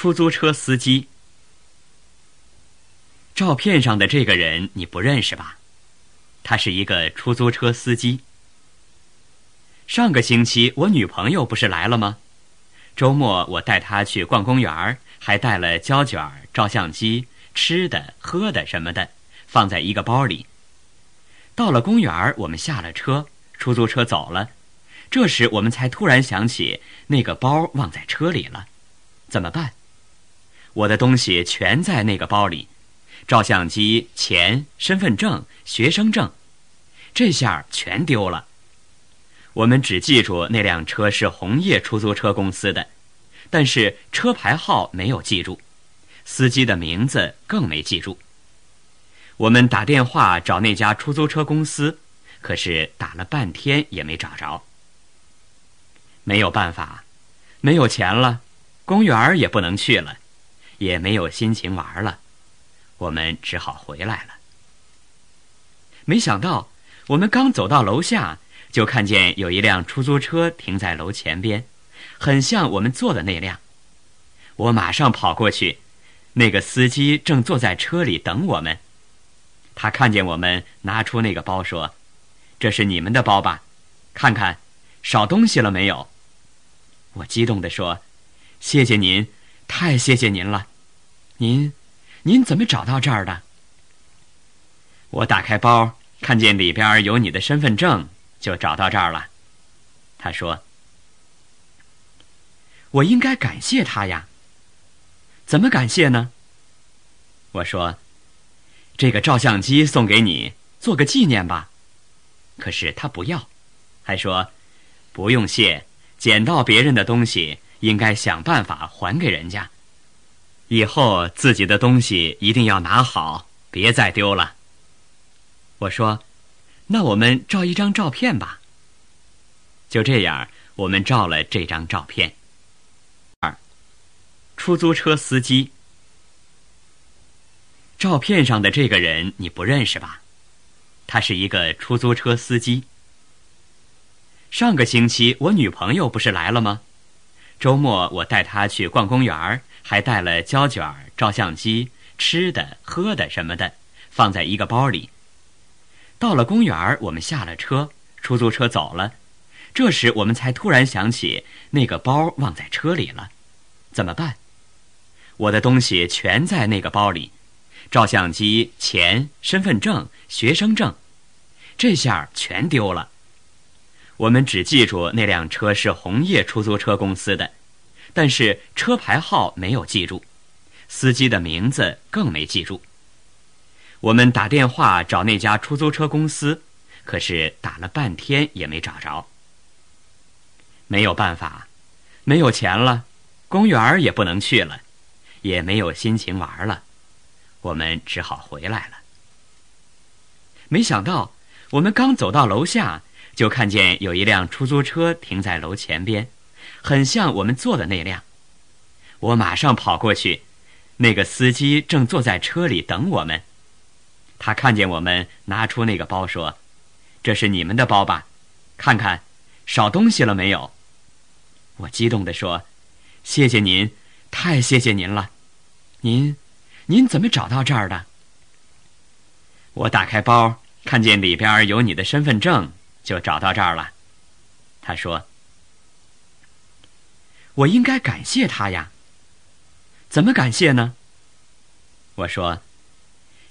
出租车司机。照片上的这个人你不认识吧？他是一个出租车司机。上个星期我女朋友不是来了吗？周末我带她去逛公园，还带了胶卷、照相机、吃的、喝的什么的，放在一个包里。到了公园，我们下了车，出租车走了。这时我们才突然想起那个包忘在车里了，怎么办？我的东西全在那个包里，照相机、钱、身份证、学生证，这下全丢了。我们只记住那辆车是红叶出租车公司的，但是车牌号没有记住，司机的名字更没记住。我们打电话找那家出租车公司，可是打了半天也没找着。没有办法，没有钱了，公园也不能去了，也没有心情玩了，我们只好回来了。没想到，我们刚走到楼下，就看见有一辆出租车停在楼前边，很像我们坐的那辆。我马上跑过去，那个司机正坐在车里等我们。他看见我们拿出那个包，说：“这是你们的包吧？看看，少东西了没有？”我激动地说：“谢谢您，太谢谢您了！您，您怎么找到这儿的？”我打开包，看见里边有你的身份证，就找到这儿了。他说：“我应该感谢他呀。怎么感谢呢？”我说：“这个照相机送给你，做个纪念吧。”可是他不要，还说：“不用谢。”捡到别人的东西，应该想办法还给人家。以后自己的东西一定要拿好，别再丢了。我说：“那我们照一张照片吧。”就这样，我们照了这张照片。二，出租车司机。照片上的这个人你不认识吧？他是一个出租车司机。上个星期我女朋友不是来了吗？周末我带她去逛公园，还带了胶卷、照相机、吃的、喝的什么的，放在一个包里。到了公园，我们下了车，出租车走了。这时我们才突然想起那个包忘在车里了，怎么办？我的东西全在那个包里，照相机、钱、身份证、学生证，这下全丢了。我们只记住那辆车是红叶出租车公司的，但是车牌号没有记住，司机的名字更没记住。我们打电话找那家出租车公司，可是打了半天也没找着。没有办法，没有钱了，公园也不能去了，也没有心情玩了，我们只好回来了。没想到，我们刚走到楼下。就看见有一辆出租车停在楼前边，很像我们坐的那辆。我马上跑过去，那个司机正坐在车里等我们。他看见我们拿出那个包，说：“这是你们的包吧？看看，少东西了没有？”我激动地说：“谢谢您，太谢谢您了！您，您怎么找到这儿的？”我打开包，看见里边有你的身份证。就找到这儿了，他说：“我应该感谢他呀。怎么感谢呢？”我说：“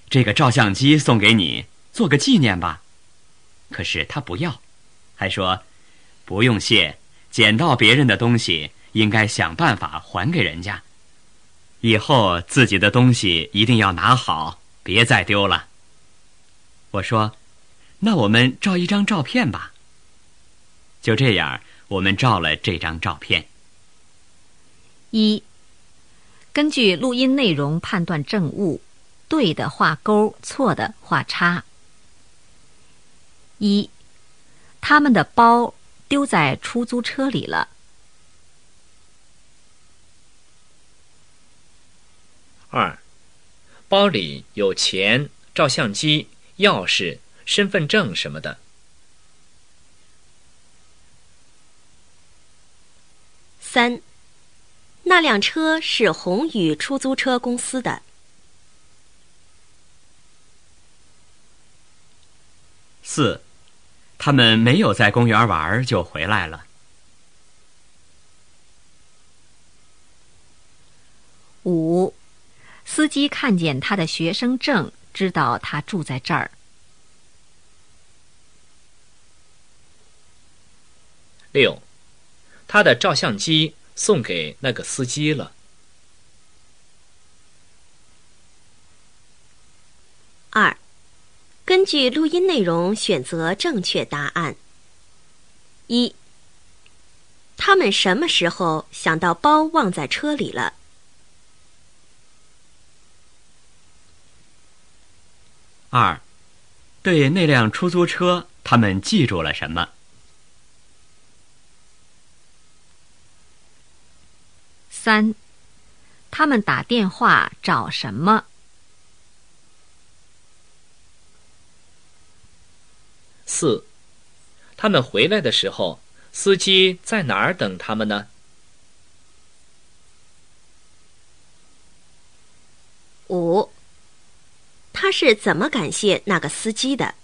这个照相机送给你，做个纪念吧。”可是他不要，还说：“不用谢，捡到别人的东西，应该想办法还给人家。以后自己的东西一定要拿好，别再丢了。”我说。那我们照一张照片吧。就这样，我们照了这张照片。一，根据录音内容判断正误，对的画勾，错的画叉。一，他们的包丢在出租车里了。二，包里有钱、照相机、钥匙。身份证什么的。三，那那辆车是宏宇出租车公司的。四，他们没有在公园玩就回来了。五，司机看见他的学生证，知道他住在这儿。六，他的照相机送给那个司机了。二，根据录音内容选择正确答案。一，他们什么时候想到包忘在车里了？二，对那辆出租车，他们记住了什么？三，他们打电话找什么？四，他们回来的时候，司机在哪儿等他们呢？五，他是怎么感谢那个司机的？